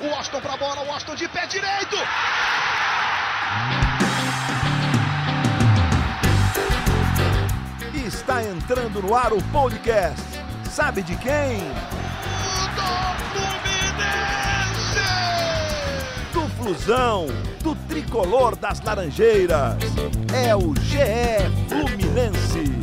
O Washington pra bola, o Washington de pé direito. Está entrando no ar o podcast. Sabe de quem? Do Fluminense! Do Flusão, do tricolor das Laranjeiras. É o GE Fluminense.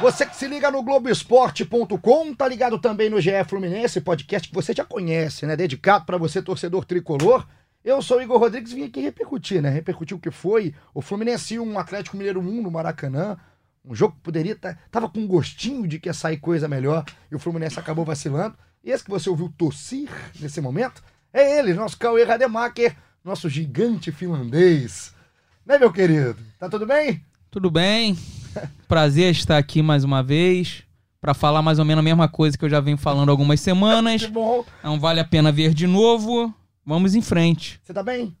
Você que se liga no Globoesporte.com, tá ligado também no GE Fluminense, podcast que você já conhece, né? Dedicado para você, torcedor tricolor. Eu sou o Igor Rodrigues vim aqui repercutir, né? Repercutir o que foi o Fluminense 1, um Atlético Mineiro 1 no Maracanã. Um jogo que poderia. Tá, tava com gostinho de que ia sair coisa melhor e o Fluminense acabou vacilando. E esse que você ouviu tossir nesse momento é ele, nosso Cauê Rademacher, nosso gigante finlandês. Né, meu querido? Tá tudo bem? Tudo bem. Prazer estar aqui mais uma vez para falar mais ou menos a mesma coisa que eu já venho falando algumas semanas. Que bom. Não vale a pena ver de novo. Vamos em frente. Você tá bem?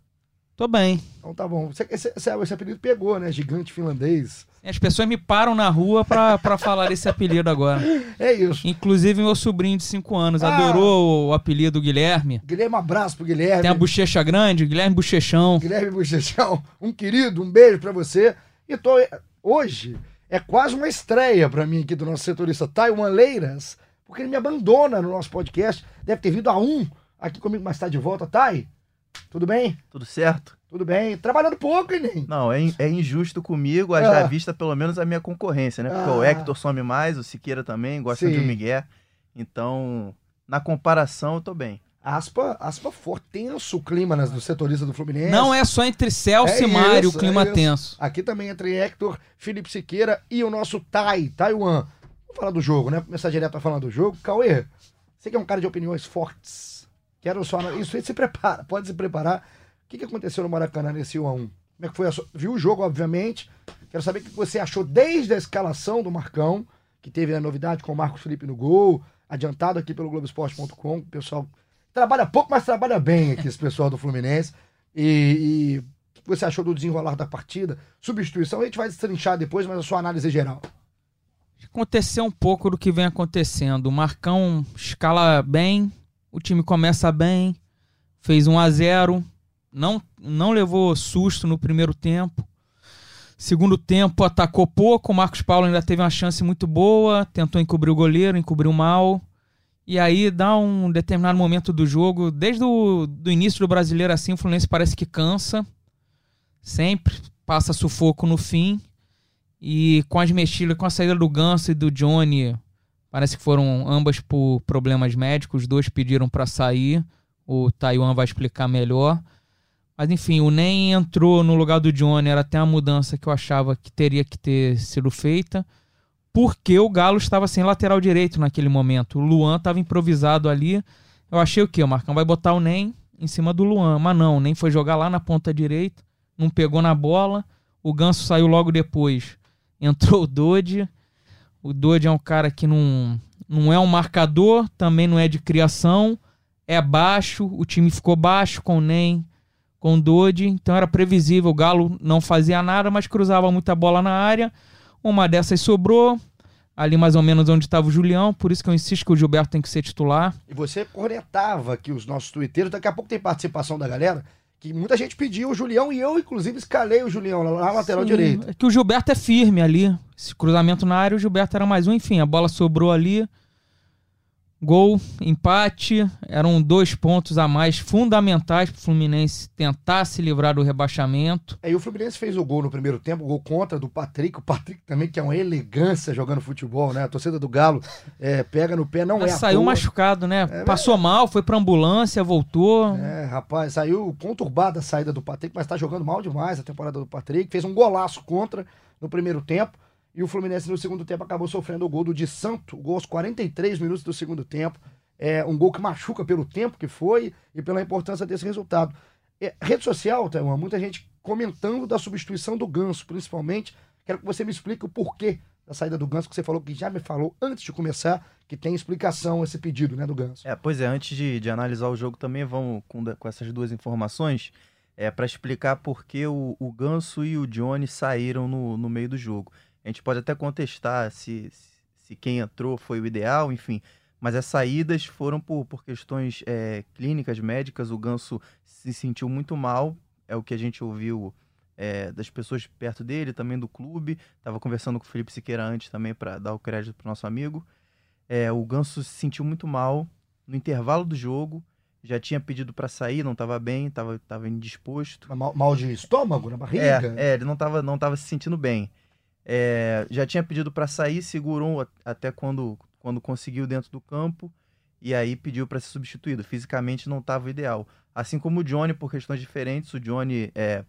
Tô bem. Então tá bom. Esse, esse, esse apelido pegou, né? Gigante finlandês. As pessoas me param na rua pra, pra falar esse apelido agora. É isso. Inclusive meu sobrinho de 5 anos Ah. adorou o apelido Guilherme. Guilherme, um abraço pro Guilherme. Tem a bochecha grande, Guilherme Bochechão. Guilherme Bochechão, um querido, um beijo pra você. E tô hoje é quase uma estreia pra mim aqui do nosso setorista Taiwan Leiras, porque ele me abandona no nosso podcast. Deve ter vindo a um aqui comigo, mas tá de volta. Tai, tudo bem? Tudo certo? Tudo bem? Trabalhando pouco, hein, nem? Não, é, in- é injusto comigo, haja Ah. vista pelo menos a minha concorrência, né? Porque Ah. o Hector some mais, o Siqueira também, gosta Sim. de um Miguel. Então, na comparação, eu tô bem. Aspa, aspa for tenso o clima nas, do setorista do Fluminense. Não é só entre Celso É e Mário isso, o clima é isso. tenso. Aqui também entre Hector, Felipe Siqueira e o nosso Tai, Taiwan. Vamos falar do jogo, né? Começar direto a falar do jogo. Cauê, você que é um cara de opiniões fortes. Quero só. Isso aí se prepara, pode se preparar. O que, que aconteceu no Maracanã nesse 1x1? Como é que foi a sua... Viu o jogo, obviamente. Quero saber o que você achou desde a escalação do Marcão, que teve a novidade com o Marcos Felipe no gol, adiantado aqui pelo Globoesporte.com. O pessoal trabalha pouco, mas trabalha bem aqui, esse pessoal do Fluminense. E, e o que você achou do desenrolar da partida? Substituição, a gente vai destrinchar depois, mas a sua análise geral. Aconteceu um pouco do que vem acontecendo. O Marcão escala bem, o time começa bem, fez 1 a 0 não, não levou susto no primeiro tempo. Segundo tempo atacou pouco, o Marcos Paulo ainda teve uma chance muito boa, tentou encobrir o goleiro, encobriu mal. E aí dá um determinado momento do jogo, desde o do início do brasileiro assim, o Fluminense parece que cansa. Sempre passa sufoco no fim. E com as mexidas, com a saída do Ganso e do Johnny, parece que foram ambas por problemas médicos. Os dois pediram para sair. O Taiwan vai explicar melhor. Mas enfim, o Nem entrou no lugar do Johnny. Era até uma mudança que eu achava que teria que ter sido feita. Porque o Galo estava sem lateral direito naquele momento. O Luan estava improvisado ali. Eu achei o quê? O Marcão vai botar o Nem em cima do Luan. Mas não, Nem foi jogar lá na ponta direita. Não pegou na bola. O Ganso saiu logo depois entrou o Dodge. O Dodge é um cara que não, não é um marcador, também não é de criação, é baixo, o time ficou baixo com o Nem, com o Dodge, então era previsível, o Galo não fazia nada, mas cruzava muita bola na área. Uma dessas sobrou, ali mais ou menos onde estava o Julião, por isso que eu insisto que o Gilberto tem que ser titular. E você cornetava aqui os nossos twitteiros. Daqui a pouco tem participação da galera. Que muita gente pediu o Julião e eu, inclusive, escalei o Julião lá na lateral direita. É que o Gilberto é firme ali. Esse cruzamento na área, o Gilberto era mais um. Enfim, a bola sobrou ali. Gol, empate. Eram dois pontos a mais fundamentais para o Fluminense tentar se livrar do rebaixamento. Aí o Fluminense fez o gol no primeiro tempo, o gol contra do Patrick. O Patrick também, que é uma elegância jogando futebol, né? A torcida do Galo é, pega no pé, não Mas é saiu machucado, né? É Passou mal, foi pra ambulância, voltou. É, rapaz, saiu conturbada a saída do Patrick, mas tá jogando mal demais a temporada do Patrick. Fez um golaço contra no primeiro tempo. E o Fluminense no segundo tempo acabou sofrendo o gol do Di Santo, gol aos 43 minutos do segundo tempo. É um gol que machuca pelo tempo que foi e pela importância desse resultado. É, rede social, Taiwan, muita gente comentando da substituição do Ganso, principalmente. Quero que você me explique o porquê da saída do Ganso, que você falou que já me falou antes de começar, que tem explicação esse pedido, né, do Ganso. É, pois é, antes de, de analisar o jogo também, vamos com, com essas duas informações, é, para explicar por que o, o Ganso e o Johnny saíram no, no meio do jogo. A gente pode até contestar se, se quem entrou foi o ideal, enfim. Mas as saídas foram por, por questões é, clínicas, médicas. O Ganso se sentiu muito mal, é o que a gente ouviu é, das pessoas perto dele, também do clube. Estava conversando com o Felipe Siqueira antes também para dar o crédito para o nosso amigo. É, o Ganso se sentiu muito mal no intervalo do jogo. Já tinha pedido para sair, não estava bem, estava tava indisposto. Mal, mal de estômago, na barriga? É, é, ele não estava não tava se sentindo bem. É, já tinha pedido para sair, segurou até quando, quando conseguiu dentro do campo e aí pediu para ser substituído. Fisicamente não estava ideal. Assim como o Johnny, por questões diferentes. O Johnny é,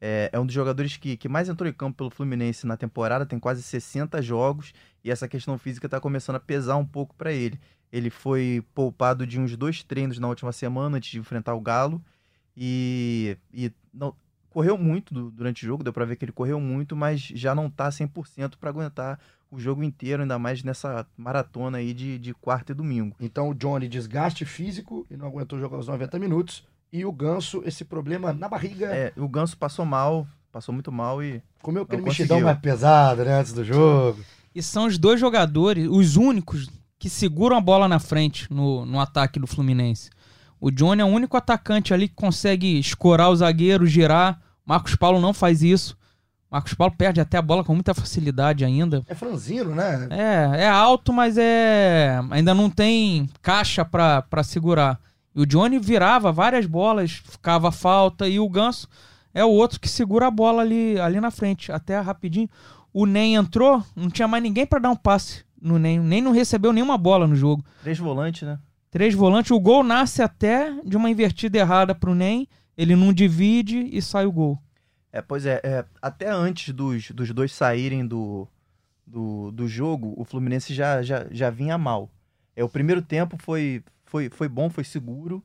é, é, um dos jogadores que, que mais entrou em campo pelo Fluminense na temporada, tem quase 60 jogos e essa questão física está começando a pesar um pouco para ele. Ele foi poupado de uns dois treinos na última semana antes de enfrentar o Galo e, e não, correu muito durante o jogo, deu para ver que ele correu muito, mas já não tá 100% para aguentar o jogo inteiro, ainda mais nessa maratona aí de, de quarta e domingo. Então o Johnny, desgaste físico e não aguentou jogar os 90 minutos. E o Ganso, esse problema na barriga. É, o Ganso passou mal, passou muito mal e. Comeu aquele mexidão mais pesado, né, antes do jogo. E são os dois jogadores, os únicos que seguram a bola na frente no, no ataque do Fluminense. O Johnny é o único atacante ali que consegue escorar o zagueiro, girar. Marcos Paulo não faz isso. Marcos Paulo perde até a bola com muita facilidade ainda. É franzino, né? É, é alto, mas é ainda não tem caixa para segurar. E o Johnny virava várias bolas, ficava falta, e o Ganso é o outro que segura a bola ali, ali na frente, até rapidinho. O Nem entrou, não tinha mais ninguém para dar um passe no Nem. Nem não recebeu nenhuma bola no jogo. Três volantes, né? Três volantes. O gol nasce até de uma invertida errada pro Nem. Ele não divide e sai o gol. É, pois é, é até antes dos, dos dois saírem do, do, do jogo, o Fluminense já, já, já vinha mal. É, o primeiro tempo foi, foi, foi bom, foi seguro.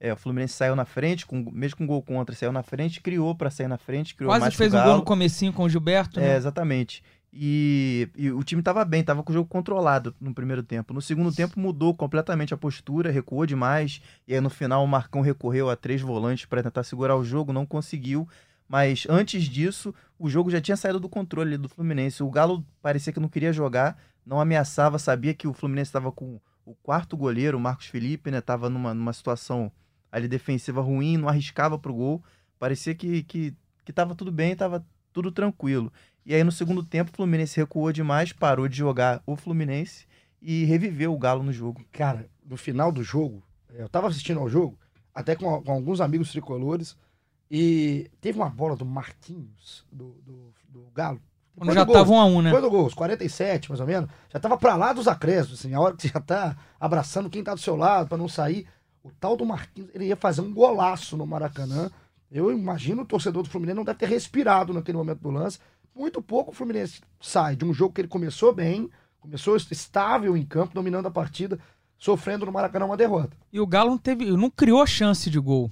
É, o Fluminense saiu na frente, com, mesmo com gol contra, saiu na frente, criou para sair na frente, criou Quase mais fez um gol no comecinho com o Gilberto, né? É, exatamente. E, e, o time estava bem, estava com o jogo controlado no primeiro tempo. No segundo tempo mudou completamente a postura, recuou demais. E aí no final o Marcão recorreu a três volantes para tentar segurar o jogo, não conseguiu. Mas antes disso, o jogo já tinha saído do controle do Fluminense. O Galo parecia que não queria jogar, não ameaçava, sabia que o Fluminense estava com o quarto goleiro, o Marcos Felipe, né? Tava numa, numa situação ali defensiva ruim, não arriscava pro gol. Parecia que, que, que tava tudo bem, tava tudo tranquilo. E aí no segundo tempo o Fluminense recuou demais, parou de jogar o Fluminense e reviveu o Galo no jogo. Cara, no final do jogo, eu tava assistindo ao jogo, até com, com alguns amigos tricolores, e teve uma bola do Marquinhos, do, do, do Galo, quando já tava 1 um a 1 um, né? Depois do gol, os 47 mais ou menos, já tava pra lá dos acréscimos, assim, a hora que você já tá abraçando quem tá do seu lado pra não sair. O tal do Marquinhos, ele ia fazer um golaço no Maracanã. Eu imagino o torcedor do Fluminense não deve ter respirado naquele momento do lance. Muito pouco o Fluminense sai de um jogo que ele começou bem, começou estável em campo, dominando a partida, sofrendo no Maracanã uma derrota. E o Galo não teve, não criou chance de gol.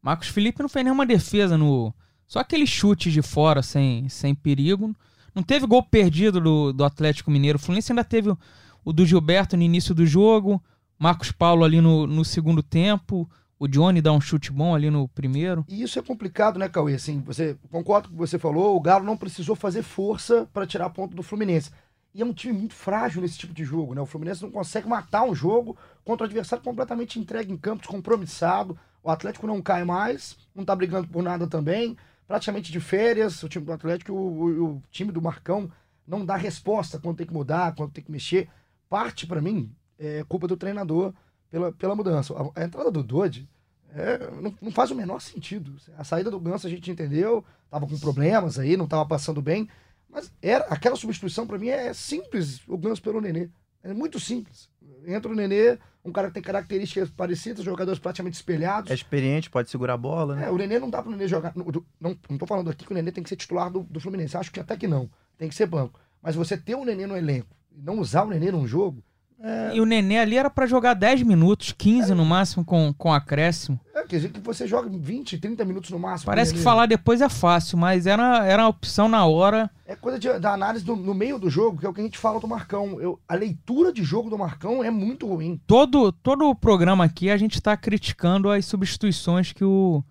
Marcos Felipe não fez nenhuma defesa no. Só aquele chute de fora sem, sem perigo. Não teve gol perdido do, do Atlético Mineiro. O Fluminense ainda teve o, o do Gilberto no início do jogo, Marcos Paulo ali no, no segundo tempo. O Johnny dá um chute bom ali no primeiro. E isso é complicado, né, Cauê? Assim, você concordo com o que você falou, o Galo não precisou fazer força para tirar ponto do Fluminense. E é um time muito frágil nesse tipo de jogo, né? O Fluminense não consegue matar um jogo contra o adversário completamente entregue em campo, descompromissado. O Atlético não cai mais, não tá brigando por nada também praticamente de férias, o time do Atlético o, o, o, time do Marcão não dá resposta quando tem que mudar, quando tem que mexer. Parte, para mim, é culpa do treinador pela, pela mudança. A, a entrada do Dodge é, não, não, faz o menor sentido. A saída do Ganso a gente entendeu, tava com problemas aí, não tava passando bem, mas era aquela substituição para mim é simples, o Ganso pelo Nenê. É muito simples. Entra o Nenê, um cara que tem características parecidas, jogadores praticamente espelhados. É experiente, pode segurar a bola, né? É, o Nenê não dá pro Nenê jogar. Não, não, não tô falando aqui que o Nenê tem que ser titular do, do Fluminense. Acho que até que não. Tem que ser banco. Mas você ter o Nenê no elenco e não usar o Nenê num jogo, é... E o Nenê ali era para jogar 10 minutos, 15 é... no máximo com, com acréscimo. É, quer dizer que você joga 20, 30 minutos no máximo. Parece que falar depois é fácil, mas era, era a opção na hora. É coisa de, da análise do, no meio do jogo, que é o que a gente fala do Marcão. Eu, a leitura de jogo do Marcão é muito ruim. Todo, todo o programa aqui a gente está criticando as substituições que o,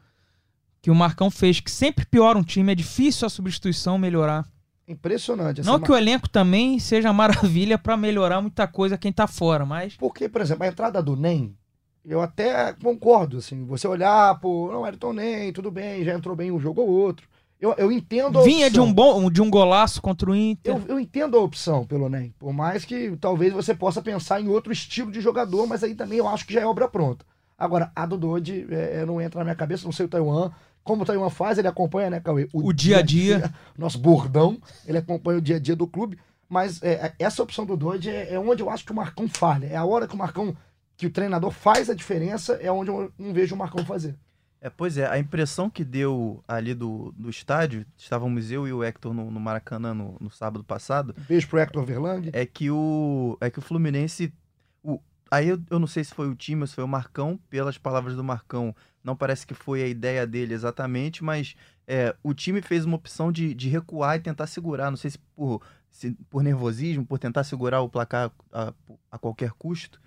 que o Marcão fez, que sempre piora um time, é difícil a substituição melhorar. Impressionante. assim, Não que o elenco também seja maravilha pra melhorar muita coisa quem tá fora, mas Porque, por exemplo, a entrada do NEM, eu até concordo, assim, você olhar, pô, não, Ayrton NEM, tudo bem, já entrou bem um jogo ou outro. Eu, eu entendo a vinha de opção. um bom de um golaço contra o Inter. Eu, eu entendo a opção pelo NEM, por mais que talvez você possa pensar em outro estilo de jogador, mas aí também eu acho que já é obra pronta. Agora, a do Dodge é, é, não entra na minha cabeça, não sei o Taiwan. Como o Taiwan faz, ele acompanha, né, Cauê? O dia a dia. Nosso bordão, ele acompanha o dia a dia do clube. Mas é, essa opção do Dodge é, é onde eu acho que o Marcão falha. É a hora que o Marcão, que o treinador faz a diferença, é onde eu não vejo o Marcão fazer. É, pois é, a impressão que deu ali do, do estádio, estávamos eu e o Hector no, no Maracanã no, no sábado passado, beijo pro Hector Verlang. é que o, é que o Fluminense. O, aí eu, eu não sei se foi o time ou se foi o Marcão, pelas palavras do Marcão, não parece que foi a ideia dele exatamente, mas é, o time fez uma opção de, de recuar e tentar segurar. Não sei se por, se por nervosismo, por tentar segurar o placar a, a qualquer custo.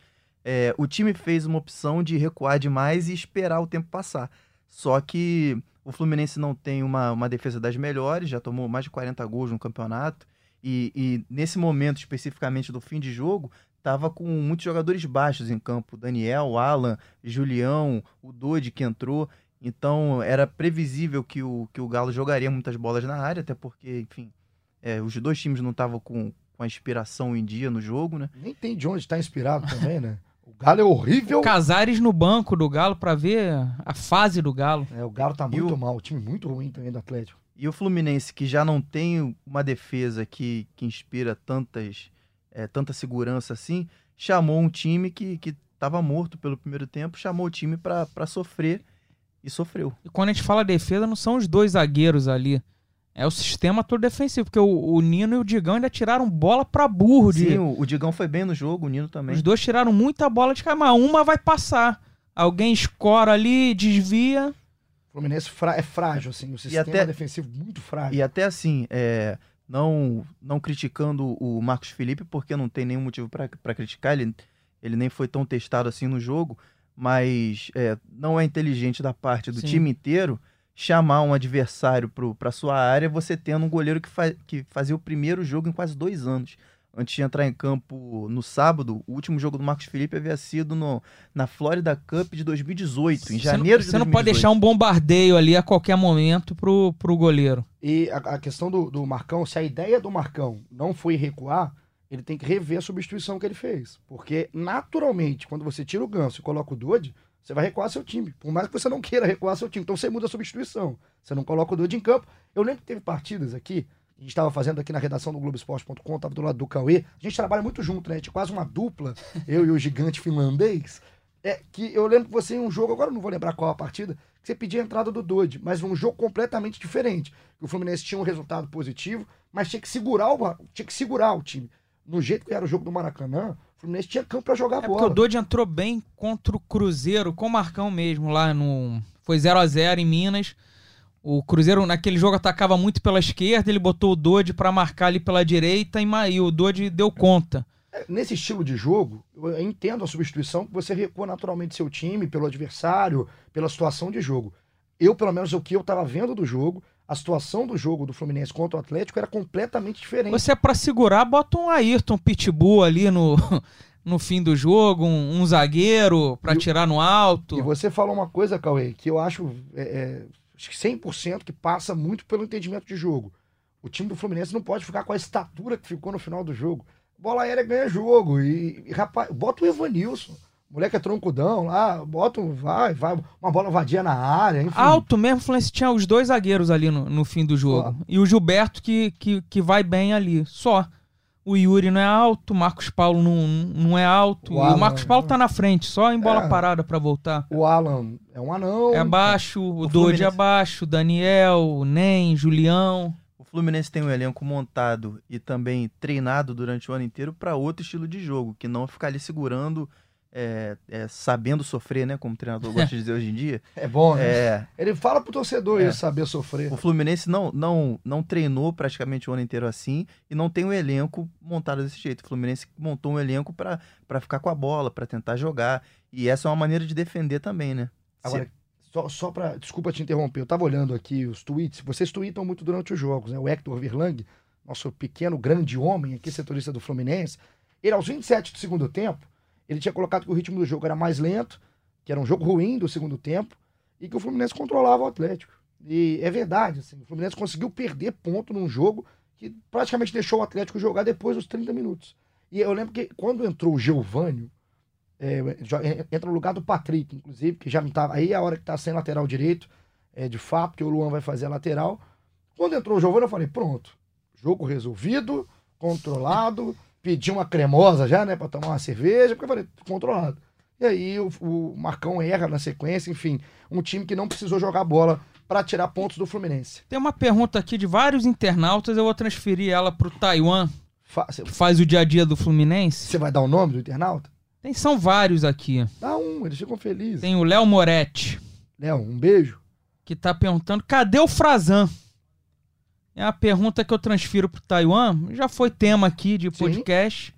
É, o time fez uma opção de recuar demais e esperar o tempo passar. Só que o Fluminense não tem uma, uma defesa das melhores, já tomou mais de 40 gols no campeonato. E, e nesse momento, especificamente do fim de jogo, estava com muitos jogadores baixos em campo. Daniel, Alan, Julião, o Dodi que entrou. Então era previsível que o, que o Galo jogaria muitas bolas na área, até porque, enfim, é, os dois times não estavam com, com a inspiração em dia no jogo, né? Nem tem de onde estar inspirado também, né? O Galo é horrível. Casares no banco do Galo pra ver a fase do Galo. É, o Galo tá muito o- mal. O time muito ruim também do Atlético. E o Fluminense, que já não tem uma defesa que, que inspira tantas, é, tanta segurança assim, chamou um time que estava morto pelo primeiro tempo, chamou o time para sofrer e sofreu. E quando a gente fala defesa, não são os dois zagueiros ali. É o sistema todo defensivo, porque o, o Nino e o Digão ainda tiraram bola pra burro. De, Sim, o, o Digão foi bem no jogo, o Nino também. os dois tiraram muita bola de cá, mas uma vai passar. Alguém escora ali, desvia. O Fluminense é frágil, assim. O sistema até- defensivo muito frágil. E até assim, é, não, não criticando o Marcos Felipe, porque não tem nenhum motivo para criticar, ele, ele nem foi tão testado assim no jogo, mas é, não é inteligente da parte do Sim. time inteiro chamar um adversário para sua área, você tendo um goleiro que, fa que fazia o primeiro jogo em quase dois anos. Antes de entrar em campo no sábado, o último jogo do Marcos Felipe havia sido no, na Florida Cup de 2018, em Você não- janeiro de Você não pode 2018. deixar um bombardeio ali a qualquer momento pro, pro goleiro. E a, a questão do, do Marcão, se a ideia do Marcão não foi recuar, ele tem que rever a substituição que ele fez. Porque, naturalmente, quando você tira o Ganso e coloca o Dodge, você vai recuar seu time. Por mais que você não queira recuar seu time. Então você muda a substituição. Você não coloca o Dodge em campo. Eu lembro que teve partidas aqui, a gente estava fazendo aqui na redação do Globoesporte.com, tava do lado do Cauê. A gente trabalha muito junto, né? A gente é quase uma dupla, eu e o gigante finlandês. É que eu lembro que você em um jogo, agora eu não vou lembrar qual a partida, que você pedia a entrada do Dodge, mas um jogo completamente diferente. O Fluminense tinha um resultado positivo, mas tinha que segurar o, tinha que segurar o time. No jeito que era o jogo do Maracanã, o Fluminense tinha campo para jogar É porque bola. o Dodge entrou bem contra o Cruzeiro, com o Marcão mesmo, lá no. Foi 0 a 0 em Minas. O Cruzeiro naquele jogo atacava muito pela esquerda, ele botou o Dodge pra marcar ali pela direita e, e o Dodge deu conta. É, Nesse estilo de jogo, eu entendo a substituição, que você recua naturalmente seu time pelo adversário, pela situação de jogo. Eu, pelo menos, o que eu tava vendo do jogo, a situação do jogo do Fluminense contra o Atlético era completamente diferente. Você é pra segurar, bota um Ayrton um Pitbull ali no, no fim do jogo, um, um zagueiro o- tirar no alto. E você falou uma coisa, Cauê, que eu acho, é, é, 100% que passa muito pelo entendimento de jogo. O time do Fluminense não pode ficar com a estatura que ficou no final do jogo. Bola aérea ganha jogo. E, e, rapaz, bota o Evanilson. O moleque é troncudão lá, bota um, vai, vai, uma bola vadia na área, enfim. Alto mesmo, o Fluminense tinha os dois zagueiros ali no, no fim do jogo. Só. E o Gilberto que, que, que vai bem ali, só. O Yuri não é alto, o Marcos Paulo não, não é alto. O e Alan- o Marcos Paulo tá na frente, só em bola É. parada pra voltar. O Alan é um anão. É abaixo, o, O Fluminense- é abaixo, o Daniel, o Nem, Julião. O Fluminense tem um elenco montado e também treinado durante o ano inteiro para outro estilo de jogo, que não ficar ali segurando, é, é, sabendo sofrer, né? Como o treinador gosta de dizer hoje em dia. É bom, né? É, Ele fala pro torcedor É. isso, saber sofrer. o Fluminense não, não, não treinou praticamente o ano inteiro assim e não tem um elenco montado desse jeito. O Fluminense montou um elenco para ficar com a bola, para tentar jogar. E essa é uma maneira de defender também, né? Se- Agora, só, só pra. Desculpa te interromper, eu tava olhando aqui os tweets. Vocês tweetam muito durante os jogos, né? O Hector Virlang, nosso pequeno grande homem aqui, setorista do Fluminense, ele aos 27 do segundo tempo, ele tinha colocado que o ritmo do jogo era mais lento, que era um jogo ruim do segundo tempo, e que o Fluminense controlava o Atlético. E é verdade, assim, o Fluminense conseguiu perder ponto num jogo que praticamente deixou o Atlético jogar depois dos 30 minutos. E eu lembro que quando entrou o Geovânio, é, entra no lugar do Patrick, inclusive, que já não tava. Aí é a hora que tá sem lateral direito, é, de fato, que o Luan vai fazer a lateral. Quando entrou o Giovanni, eu falei, pronto. Jogo resolvido, controlado, pedi uma cremosa já, né, pra tomar uma cerveja, porque eu falei, controlado. E aí o, o Marcão erra na sequência, enfim, um time que não precisou jogar bola pra tirar pontos do Fluminense. Tem uma pergunta aqui de vários internautas, eu vou transferir ela pro Taiwan, Fa- que faz o dia a dia do Fluminense. Você vai dar o nome do internauta? Tem, são vários aqui. Dá um, eles ficam felizes. Tem o Léo Moretti, Léo, um beijo. que tá perguntando: cadê o Frazan? É a pergunta que eu transfiro pro Taiwan. Já foi tema aqui de Sim. podcast.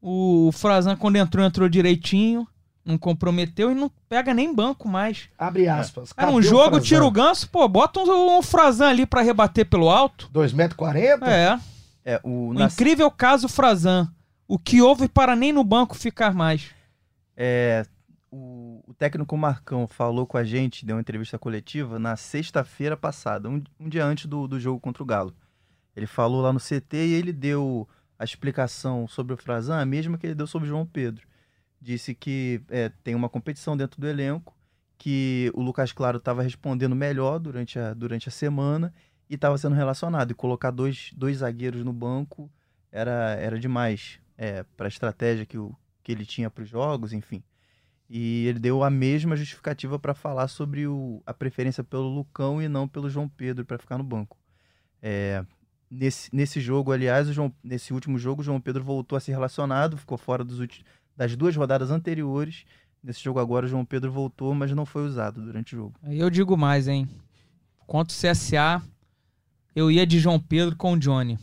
O Frazan, quando entrou, entrou direitinho. Não comprometeu e não pega nem banco mais. Abre aspas. Era um Cadê o jogo, tira o ganso, pô, bota um, um Frazan ali pra rebater pelo alto. 2,40m? É. É, o, O na- incrível caso Frazan. O que houve para nem no banco ficar mais. é, o, o técnico Marcão falou com a gente, deu uma entrevista coletiva na sexta-feira passada, um, um dia antes do, do jogo contra o Galo. Ele falou lá no CT e ele deu a explicação sobre o Frazan, a mesma que ele deu sobre o João Pedro. Disse que é, tem uma competição dentro do elenco, que o Lucas Claro estava respondendo melhor durante a, durante a semana e estava sendo relacionado. E colocar dois, dois zagueiros no banco era, era demais para a estratégia que, o, que ele tinha para os jogos, enfim. E ele deu a mesma justificativa para falar sobre o, a preferência pelo Lucão e não pelo João Pedro para ficar no banco. É, nesse, nesse jogo, aliás, João, nesse último jogo, o João Pedro voltou a ser relacionado, ficou fora dos das duas rodadas anteriores. Nesse jogo agora, o João Pedro voltou, mas não foi usado durante o jogo. Eu digo mais, hein? Contra o CSA, eu ia de João Pedro com o Johnny.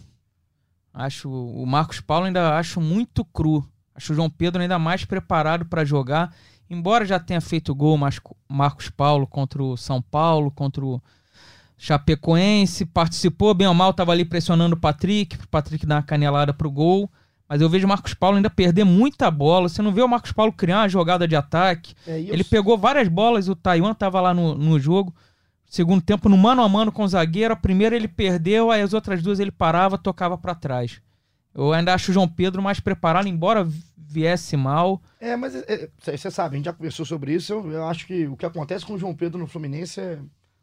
Acho o Marcos Paulo ainda acho muito cru. Acho o João Pedro ainda mais preparado para jogar, embora já tenha feito gol mas Marcos Paulo contra o São Paulo, contra o Chapecoense, participou bem ou mal, tava ali pressionando o Patrick, pro Patrick dar uma canelada pro gol. Mas eu vejo o Marcos Paulo ainda perder muita bola. Você não vê o Marcos Paulo criar uma jogada de ataque. É, Ele pegou várias bolas, o Taiwan tava lá no, no jogo. Segundo tempo, no mano a mano com o zagueiro. A primeira ele perdeu, aí as outras duas ele parava, tocava pra trás. Eu ainda acho o João Pedro mais preparado, embora viesse mal. É, mas você sabe, a gente já conversou sobre isso. Eu, eu acho que o que acontece com o João Pedro no Fluminense é-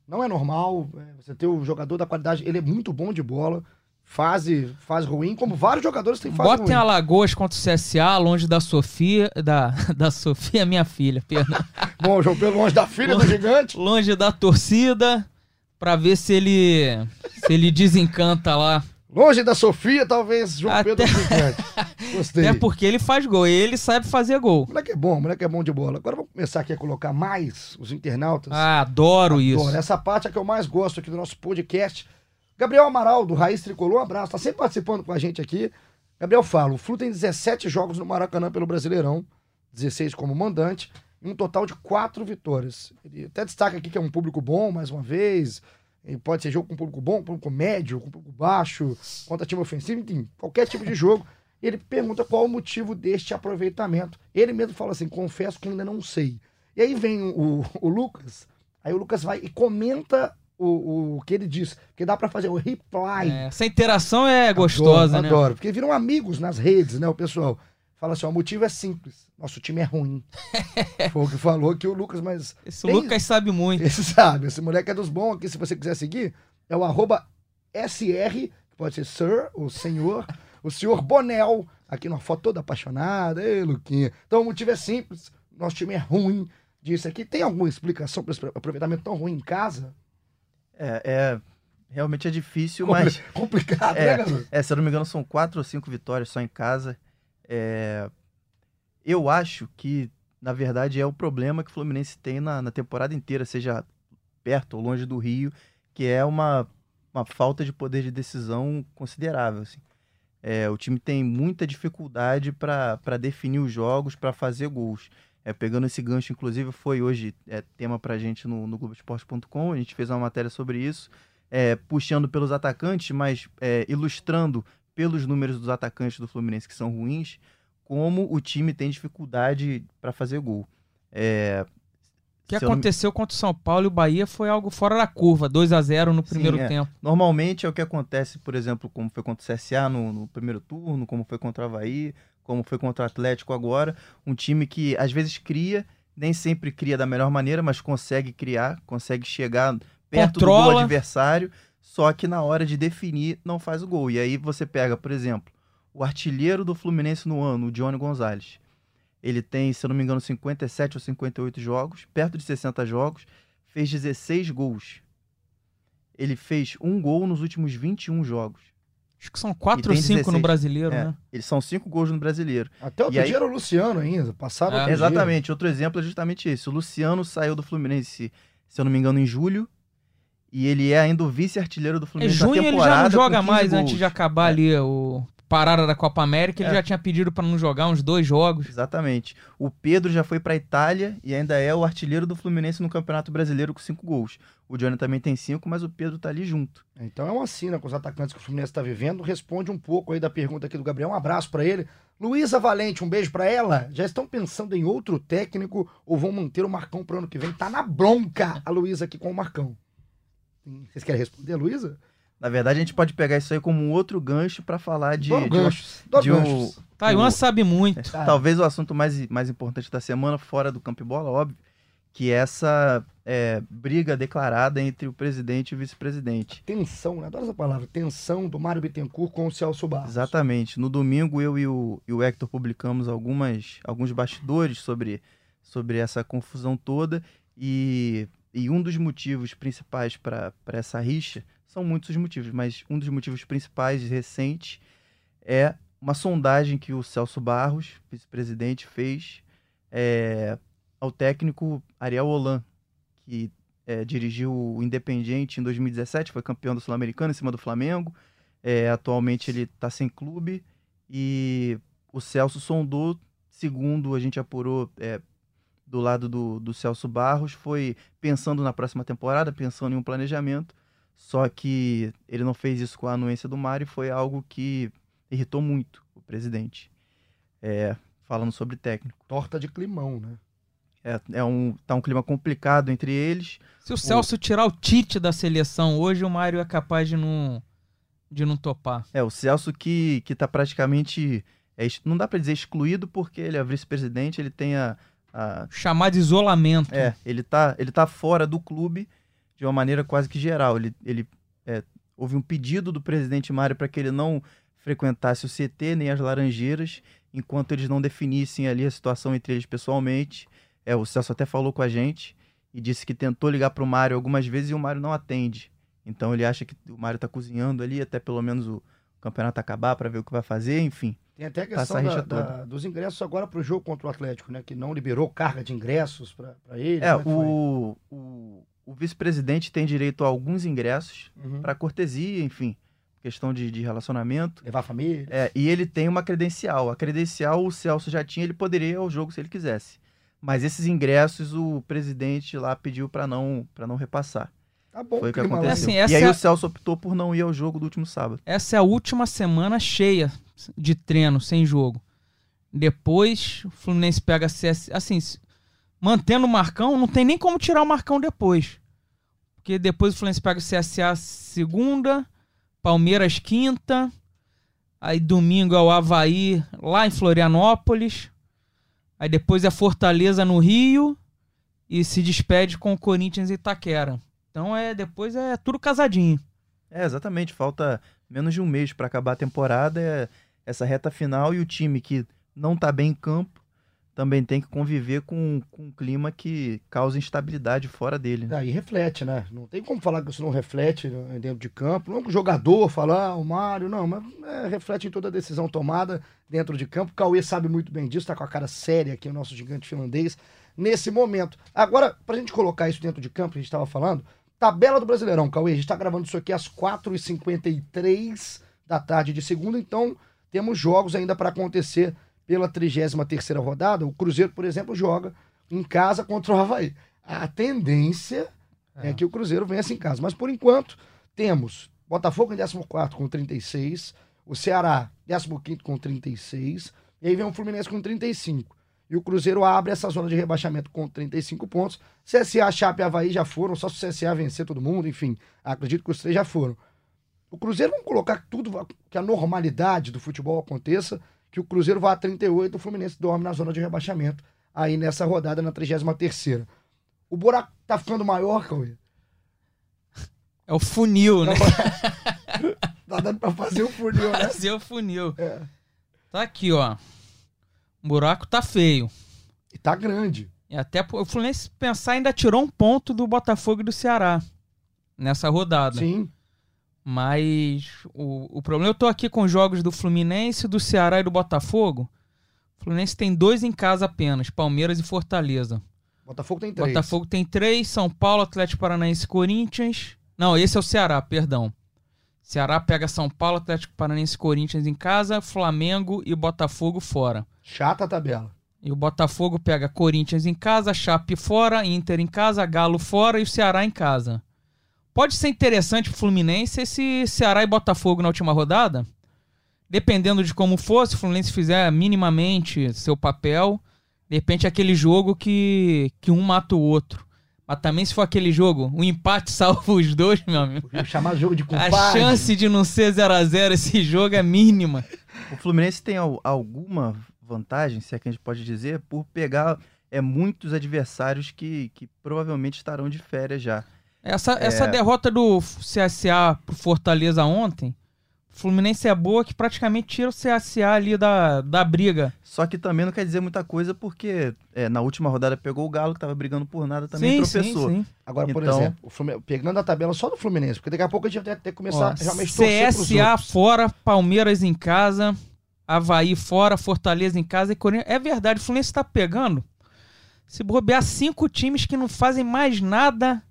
não é normal. É, você ter o jogador da qualidade, ele é muito bom de bola. Fase, fase ruim, como vários jogadores têm fase Botem ruim. Alagoas contra o CSA, longe da Sofia, da, da Sofia, minha filha, perdão. Bom, João Pedro longe da filha do gigante. longe da torcida, pra ver se ele se ele desencanta lá. Longe da Sofia, talvez João Até- Pedro gigante. Gostei. Até porque ele faz gol, ele sabe fazer gol. O moleque é bom, o moleque é bom de bola. Agora vamos começar aqui a colocar mais os internautas. Ah, adoro isso. Adoro. Essa parte é que eu mais gosto aqui do nosso podcast. Gabriel Amaral, do Raiz Tricolor, um abraço. Tá sempre participando com a gente aqui. Gabriel fala, o Flu tem 17 jogos no Maracanã pelo Brasileirão, 16 como mandante, e um total de 4 vitórias. Ele até destaca aqui que é um público bom, mais uma vez. Pode ser jogo com público bom, público médio, com público baixo, contra time ofensivo, enfim, qualquer tipo de jogo. Ele pergunta qual o motivo deste aproveitamento. Ele mesmo fala assim: confesso que ainda não sei. E aí vem o, o Lucas, aí o Lucas vai e comenta o, o que ele diz, que dá pra fazer o reply. É, essa interação é gostosa, adoro, né? Adoro, porque viram amigos nas redes, né? O pessoal fala assim: ó, o motivo é simples. Nosso time é ruim. Foi o que falou aqui o Lucas, mas Esse Tem- Lucas sabe muito. esse sabe, esse moleque é dos bons aqui, se você quiser seguir, é o arroba SR, que pode ser Sir, o senhor, o senhor Bonel, aqui numa foto toda apaixonada, ei, Luquinha. Então o motivo é simples, nosso time é ruim, disse aqui. Tem alguma explicação para esse aproveitamento tão ruim em casa? É, é- realmente é difícil, Compli- mas Complicado, É. né, garoto? É, se eu não me engano, são quatro ou cinco vitórias só em casa. É, Eu acho que, na verdade, é o problema que o Fluminense tem na, na temporada inteira, seja perto ou longe do Rio, que é uma, uma falta de poder de decisão considerável. assim. É, o time tem muita dificuldade para definir os jogos, para fazer gols. É, pegando esse gancho, inclusive, foi hoje é, tema para a gente no, no Globoesporte.com. A gente fez uma matéria sobre isso. é, puxando pelos atacantes, mas é, ilustrando pelos números dos atacantes do Fluminense que são ruins, como o time tem dificuldade para fazer gol. É, O que se eu não- aconteceu contra o São Paulo e o Bahia foi algo fora da curva, 2 a 0 no Sim, primeiro é. tempo. Normalmente é o que acontece, por exemplo, como foi contra o CSA no, no primeiro turno, como foi contra o Havaí, como foi contra o Atlético agora. Um time que às vezes cria, nem sempre cria da melhor maneira, mas consegue criar, consegue chegar perto do Controla. gol adversário, só que na hora de definir não faz o gol. E aí você pega, por exemplo, o artilheiro do Fluminense no ano, o Johnny Gonzalez. Ele tem, se eu não me engano, 57 ou 58 jogos, perto de 60 jogos, fez 16 gols. Ele fez um gol nos últimos 21 jogos. Acho que são 4 E ou tem 5 no 16. brasileiro, É, né? eles são cinco gols no brasileiro. Até outro E aí- dia era o Luciano ainda, passaram É. Exatamente. Outro exemplo é justamente esse. O Luciano saiu do Fluminense, se eu não me engano, em julho. E ele é ainda o vice-artilheiro do Em Fluminense. na junho ele já não joga com 15 mais gols. antes de acabar É. ali o parada da Copa América, ele É. já tinha pedido pra não jogar uns dois jogos. Exatamente. O Pedro já foi pra Itália e ainda é o artilheiro do Fluminense no Campeonato Brasileiro com cinco gols. O Johnny também tem cinco, mas o Pedro tá ali junto. Então é uma sina com os atacantes que o Fluminense está vivendo. Responde um pouco aí da pergunta aqui do Gabriel. Um abraço para ele. Luísa Valente, um beijo para ela. Já estão pensando em outro técnico ou vão manter o Marcão pro ano que vem? Tá na bronca a Luísa aqui com o Marcão. Vocês querem responder, Luísa? Na verdade, a gente pode pegar isso aí como um outro gancho pra falar de, Dou de um- ganchos. Dou de um- ganchos. Taiwan o- sabe muito. Tá. talvez o assunto mais, mais importante da semana, fora do campo e bola, óbvio, que é essa é, briga declarada entre o presidente e o vice-presidente. Tensão, né? Adoro essa palavra. Tensão do Mário Bittencourt com o Celso Barros. Exatamente. No domingo, eu e o, e o Hector publicamos algumas, alguns bastidores sobre, sobre essa confusão toda. E, e um dos motivos principais para essa rixa, são muitos os motivos, mas um dos motivos principais recentes é uma sondagem que o Celso Barros, vice-presidente, fez é, ao técnico Ariel Holan, que é, dirigiu o Independiente em 2017, foi campeão do Sul-Americano em cima do Flamengo. É, atualmente ele está sem clube e o Celso sondou, segundo a gente apurou é, do lado do, do Celso Barros, foi pensando na próxima temporada, pensando em um planejamento, só que ele não fez isso com a anuência do Mário e foi algo que irritou muito o presidente. É, falando sobre técnico. Torta de climão, né? É, é um, tá um clima complicado entre eles. Se o Celso tirar o Tite da seleção hoje, o Mário é capaz de não, de não topar. É, o Celso que, que tá praticamente. é, não dá para dizer excluído, porque ele é vice-presidente, ele tem a, a- Chamar de isolamento. É, ele tá, ele tá fora do clube de uma maneira quase que geral. Ele, ele é, houve um pedido do presidente Mário para que ele não frequentasse o CT nem as Laranjeiras, enquanto eles não definissem ali a situação entre eles pessoalmente. É, o Celso até falou com a gente e disse que tentou ligar para o Mário algumas vezes e o Mário não atende. Então ele acha que o Mário tá cozinhando ali até pelo menos o campeonato acabar para ver o que vai fazer, enfim. Tem até a questão da- da- dos ingressos agora pro jogo contra o Atlético, né? Que não liberou carga de ingressos para ele. É, foi? o, o, o vice-presidente tem direito a alguns ingressos Uhum. para cortesia, enfim, questão de, de relacionamento. Levar a família. É, e ele tem uma credencial. A credencial o Celso já tinha, ele poderia ir ao jogo se ele quisesse. Mas esses ingressos o presidente lá pediu para não para não repassar. Tá bom, Foi o que aconteceu. Assim, e aí é o Celso optou por não ir ao jogo do último sábado. Essa é a última semana cheia de treino, sem jogo. Depois, o Fluminense pega CS. Assim, mantendo o Marcão, não tem nem como tirar o Marcão depois. Porque depois o Fluminense pega o CSA segunda, Palmeiras quinta, aí domingo é o Havaí lá em Florianópolis, aí depois é Fortaleza no Rio e se despede com o Corinthians e Itaquera. Então é depois é tudo casadinho. É, exatamente. Falta menos de um mês para acabar a temporada. É essa reta final e o time que não tá bem em campo também tem que conviver com, com um clima que causa instabilidade fora dele. né? Aí reflete, né? Não tem como falar que isso não reflete né, dentro de campo. Não é um jogador falar, ah, o Mário, não, mas é, reflete em toda a decisão tomada dentro de campo. O Cauê sabe muito bem disso, tá com a cara séria aqui, o nosso gigante finlandês, nesse momento. Agora, pra gente colocar isso dentro de campo, a gente tava falando, tabela do Brasileirão, Cauê, a gente tá gravando isso aqui às 4h53 da tarde de segunda, então temos jogos ainda para acontecer pela 33ª rodada. O Cruzeiro, por exemplo, joga em casa contra o Havaí. A tendência é, que o Cruzeiro vença em casa. Mas por enquanto, temos Botafogo em 14 com 36, o Ceará 15 com 36, e aí vem o Fluminense com 35. E o Cruzeiro abre essa zona de rebaixamento com 35 pontos. CSA, Chape e Havaí já foram, só se o CSA vencer todo mundo, enfim. Acredito que os três já foram. O Cruzeiro, vamos colocar tudo, que a normalidade do futebol aconteça, que o Cruzeiro vá a 38, o Fluminense dorme na zona de rebaixamento, aí nessa rodada, na 33 O buraco tá ficando maior, Cauê. É o funil, né? tá dando pra fazer o funil, né? Fazer o funil. É. Tá aqui, ó. O buraco tá feio. E tá grande. E até o Fluminense pensar ainda tirou um ponto do Botafogo e do Ceará nessa rodada. Sim. Mas o, o problema, eu tô aqui com os jogos do Fluminense, do Ceará e do Botafogo. O Fluminense tem dois em casa apenas, Palmeiras e Fortaleza. Botafogo tem três. Botafogo tem três, São Paulo, Atlético Paranaense e Corinthians. Não, esse é o Ceará, perdão. Ceará pega São Paulo, Atlético Paranaense e Corinthians em casa, Flamengo e Botafogo fora. Chata a tabela. E o Botafogo pega Corinthians em casa, Chape fora, Inter em casa, Galo fora e o Ceará em casa. Pode ser interessante pro Fluminense esse Ceará e Botafogo na última rodada. Dependendo de como for, se o Fluminense fizer minimamente seu papel, de repente é aquele jogo que, que um mata o outro. Mas também se for aquele jogo, o um empate salva os dois, meu amigo. Chamar jogo de compadre. A chance de não ser 0 a 0 esse jogo é mínima. O Fluminense tem alguma vantagem, se é que a gente pode dizer, por pegar é, muitos adversários que, que provavelmente estarão de férias já. Essa, é... essa derrota do CSA pro Fortaleza ontem, o Fluminense é boa que praticamente tira o CSA ali da, da briga. Só que também não quer dizer muita coisa, porque é, na última rodada pegou o Galo, que tava brigando por nada, também sim, tropeçou. Sim, sim. Agora, por então... exemplo, pegando a tabela só do Fluminense, porque daqui a pouco a gente vai ter que começar Ó, realmente CSA fora, Palmeiras em casa, Havaí fora, Fortaleza em casa e Corinthians. É verdade, o Fluminense tá pegando. Se bobear cinco times que não fazem mais nada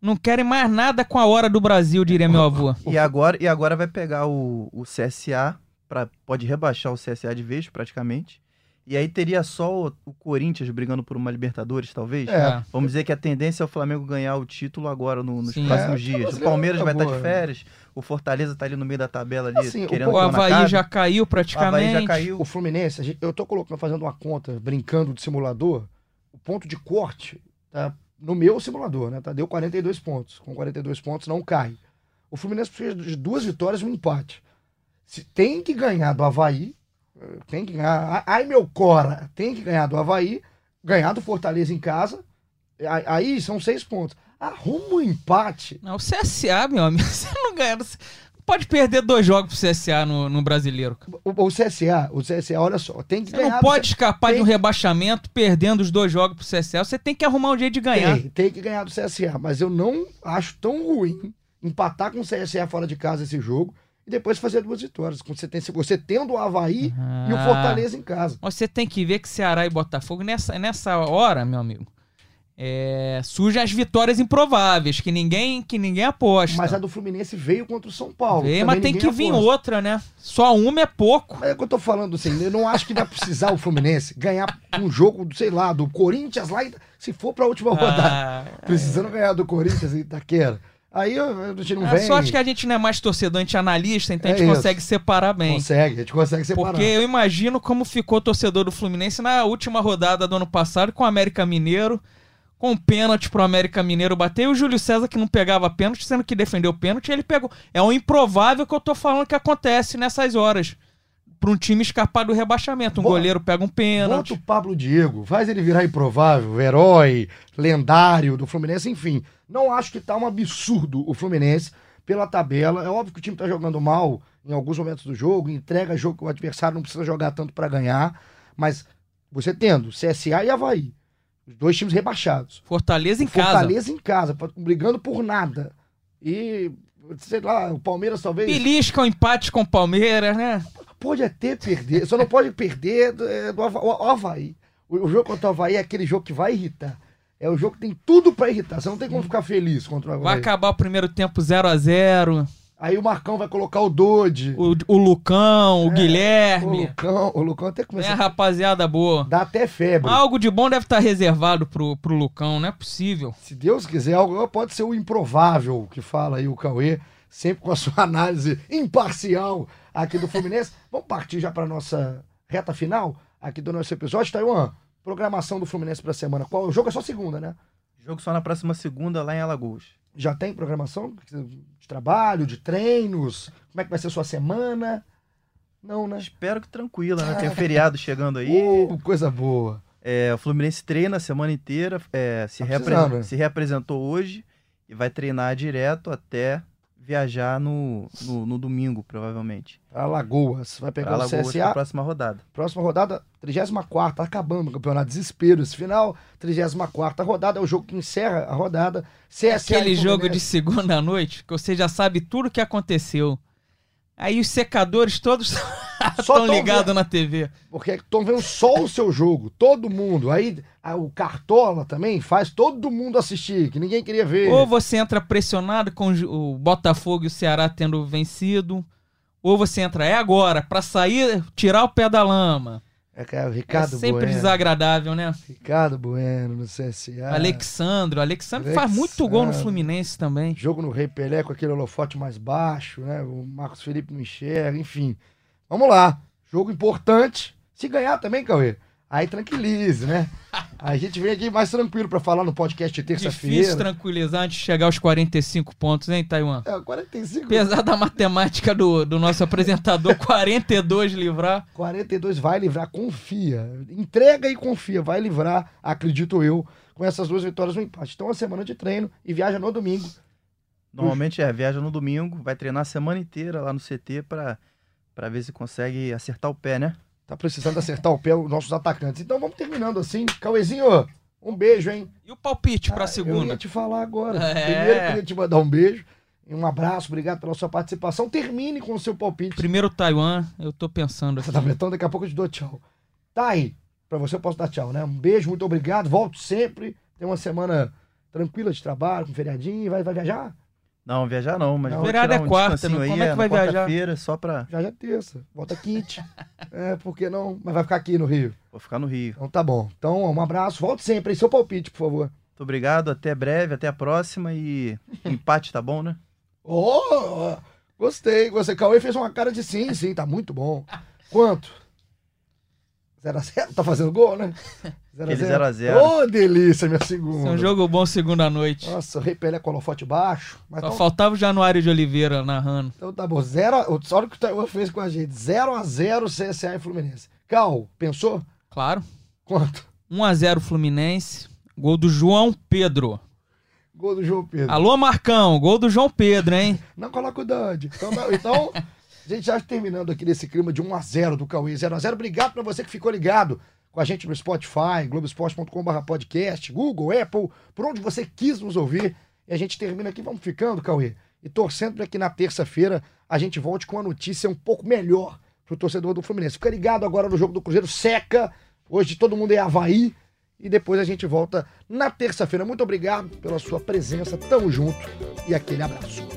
não querem mais nada com a hora do Brasil, diria meu avô. E agora, e agora vai pegar o, o CSA, pra, pode rebaixar o CSA de vez, praticamente. E aí teria só o, o Corinthians brigando por uma Libertadores, talvez? É. Vamos dizer que a tendência é o Flamengo ganhar o título agora no, nos Sim. próximos É, dias. O Palmeiras é vai estar boa, de né? férias, o Fortaleza tá ali no meio da tabela ali, Assim, o querendo O não Havaí já caiu O Havaí praticamente. já caiu. O Fluminense, gente- eu tô colocando, fazendo uma conta, brincando de simulador, o ponto de corte tá no meu simulador, né? Tá, deu 42 pontos. Com 42 pontos não cai. O Fluminense precisa de duas vitórias e um empate. Se tem que ganhar do Havaí, tem que ganhar. Ai, meu Cora, tem que ganhar do Havaí, ganhar do Fortaleza em casa. Aí- são seis pontos. Arruma um empate. Não, o CSA, meu amigo, você não ganha. Você pode perder dois jogos pro CSA no, no brasileiro. O, o CSA, o CSA, olha só, tem que Você ganhar. não pode escapar de um tem- rebaixamento perdendo os dois jogos pro CSA. Você tem que arrumar um jeito de ganhar. Tem, tem que ganhar do CSA, mas eu não acho tão ruim empatar com o CSA fora de casa esse jogo e depois fazer duas vitórias. Você, tem, você tendo o Havaí e o Ah. Fortaleza em casa. Mas Você tem que ver que Ceará e Botafogo, nessa, nessa hora, meu amigo, é, surgem as vitórias improváveis, que ninguém, que ninguém aposta. Mas a do Fluminense veio contra o São Paulo. Também mas tem que vir aposta. outra, né? Só uma é pouco. Mas é o que eu tô falando assim, eu não acho que vai precisar o Fluminense ganhar um jogo, sei lá, do Corinthians lá, e- se for pra última rodada. Ah, Precisando ganhar do Corinthians e Itaquera. Aí a gente não a vem. sorte que a gente não é mais torcedor, a gente é analista, então a É gente isso. consegue separar bem. Consegue, a gente consegue separar. Porque eu imagino como ficou o torcedor do Fluminense na última rodada do ano passado com o América Mineiro, com pênalti pro América Mineiro bater, e o Júlio César que não pegava pênalti, sendo que defendeu pênalti, ele pegou. É um improvável que eu tô falando que acontece nessas horas. Pra um time escapar do rebaixamento. Um Bota- goleiro pega um Bota pênalti. o Pablo Diego, faz ele virar improvável, herói, lendário do Fluminense, enfim. Não acho que tá um absurdo o Fluminense pela tabela. É óbvio que o time tá jogando mal em alguns momentos do jogo, entrega jogo que o adversário não precisa jogar tanto pra ganhar, mas você tendo CSA e Havaí, os dois times rebaixados. Fortaleza em casa. Fortaleza em casa, brigando por nada. E, sei lá, o Palmeiras talvez. Belisca o empate com o Palmeiras, né? Pode até perder, só não pode perder do, é, do Havaí. O jogo contra o Havaí é aquele jogo que vai irritar. É o jogo que tem tudo pra irritar. Você não tem como ficar feliz contra o Vai Havaí. acabar o primeiro tempo 0 a 0 Aí o Marcão vai colocar o Dodge. O, o Lucão, o O Guilherme. Lucão, o Lucão até É, começa a rapaziada boa. dar até febre. Algo de bom deve estar reservado pro, pro Lucão, não é possível. Se Deus quiser, algo pode ser o improvável que fala aí o Cauê, sempre com a sua análise imparcial aqui do Fluminense. Vamos partir já para nossa reta final aqui do nosso episódio. Taiwan, programação do Fluminense para semana. Qual? O jogo é só segunda, né? Jogo só na próxima segunda lá em Alagoas. Já tem programação de trabalho, de treinos? Como é que vai ser sua semana? Não, né? Espero que tranquila, né? Tem um feriado chegando aí. Uh, coisa boa. É, o Fluminense treina a semana inteira, é, se, Tá né? se reapresentou hoje e vai treinar direto até viajar no, no, no domingo, provavelmente. Alagoas. Vai Pra pegar o Alagoas CSA. pra próxima rodada. Próxima rodada, 34 tá acabando o campeonato. Desespero esse final. 34 rodada é o jogo que encerra a rodada. CSA Aquele jogo de segunda noite, que você já sabe tudo o que aconteceu. Aí os secadores todos estão tão ligados na TV. Porque estão vendo só o seu jogo. Todo mundo. Aí a- o Cartola também faz todo mundo assistir, que ninguém queria ver. Ou você entra pressionado com o Botafogo e o Ceará tendo vencido. Ou você entra, é agora, pra sair, tirar o pé da lama. É, É Ricardo sempre Bueno. desagradável, né? Ricardo Bueno no CSA. Alexandro. Alexandro faz muito gol no. Fluminense também. Jogo no Rei Pelé com aquele holofote mais baixo, né? O Marcos Felipe não enxerga, enfim. Vamos lá. Jogo importante. Se ganhar também, Cauê, aí tranquilize, né? A gente vem aqui mais tranquilo pra falar no podcast de Difícil terça-feira. tranquilizar antes de chegar aos 45 pontos, hein, Taiwan? É, 45. Apesar da matemática do, do nosso apresentador, 42 livrar. 42 vai livrar, confia. Entrega e confia, vai livrar, acredito eu, com essas duas vitórias no empate. Então, uma semana de treino e viaja no domingo. Normalmente é, viaja no domingo, vai treinar a semana inteira lá no CT pra ver se consegue acertar o pé, né? Tá precisando acertar o pé os nossos atacantes. Então vamos terminando assim. Cauezinho, um beijo, hein? E o palpite pra Ah, Eu segunda? ia te falar agora. É. Primeiro eu queria te mandar um beijo. Um abraço, obrigado pela sua participação. Termine com o seu palpite. Primeiro Taiwan, eu tô pensando aqui. Você tá? Então daqui a pouco eu te dou tchau. Tá aí. Pra você eu posso dar tchau, né? Um beijo, muito obrigado. Volto sempre. Tem uma semana tranquila de trabalho, com feriadinho. Vai, vai viajar? Não, viajar não, mas Não. tirar é um quarta, aí, Como é que na vai viajar? quarta-feira, só pra... Já já é terça. Volta quinte. é, por que não? Mas vai ficar aqui no Rio. Vou ficar no Rio. Então tá bom. Então, um abraço. Volte sempre aí. Seu palpite, por favor. Muito obrigado, até breve, até a próxima e empate tá bom, né? Oh, gostei. Você, Cauê fez uma cara de sim, sim, tá muito bom. Quanto? 0x0? Tá fazendo gol, né? 0 Aquele 0 a 0. Ô, delícia, minha Esse é segunda. um jogo bom segunda noite. Nossa, o Rei Pelé com holofote baixo. Mas Só então, faltava o Januário de Oliveira narrando. então tá bom. Zero, olha o que o Taiwan fez com a gente. 0x0 CSA e Fluminense. Cal, pensou? Claro. Quanto? 1x0 Fluminense. Gol do João Pedro. Gol do João Pedro. Alô, Marcão. Gol do João Pedro, hein? Não coloca o Dante. Então, então, a gente já terminando aqui nesse clima de 1x0 do Cauê. 0x0. Obrigado pra você que ficou ligado com a gente no Spotify, globesport.com.br podcast, Google, Apple, por onde você quis nos ouvir. E a gente termina aqui, vamos ficando, Cauê. E torcendo para que na terça-feira a gente volte com a notícia um pouco melhor pro torcedor do Fluminense. Fica ligado agora no jogo do Cruzeiro, seca. Hoje todo mundo é Havaí. E depois a gente volta na terça-feira. Muito obrigado pela sua presença. Tamo junto e aquele abraço.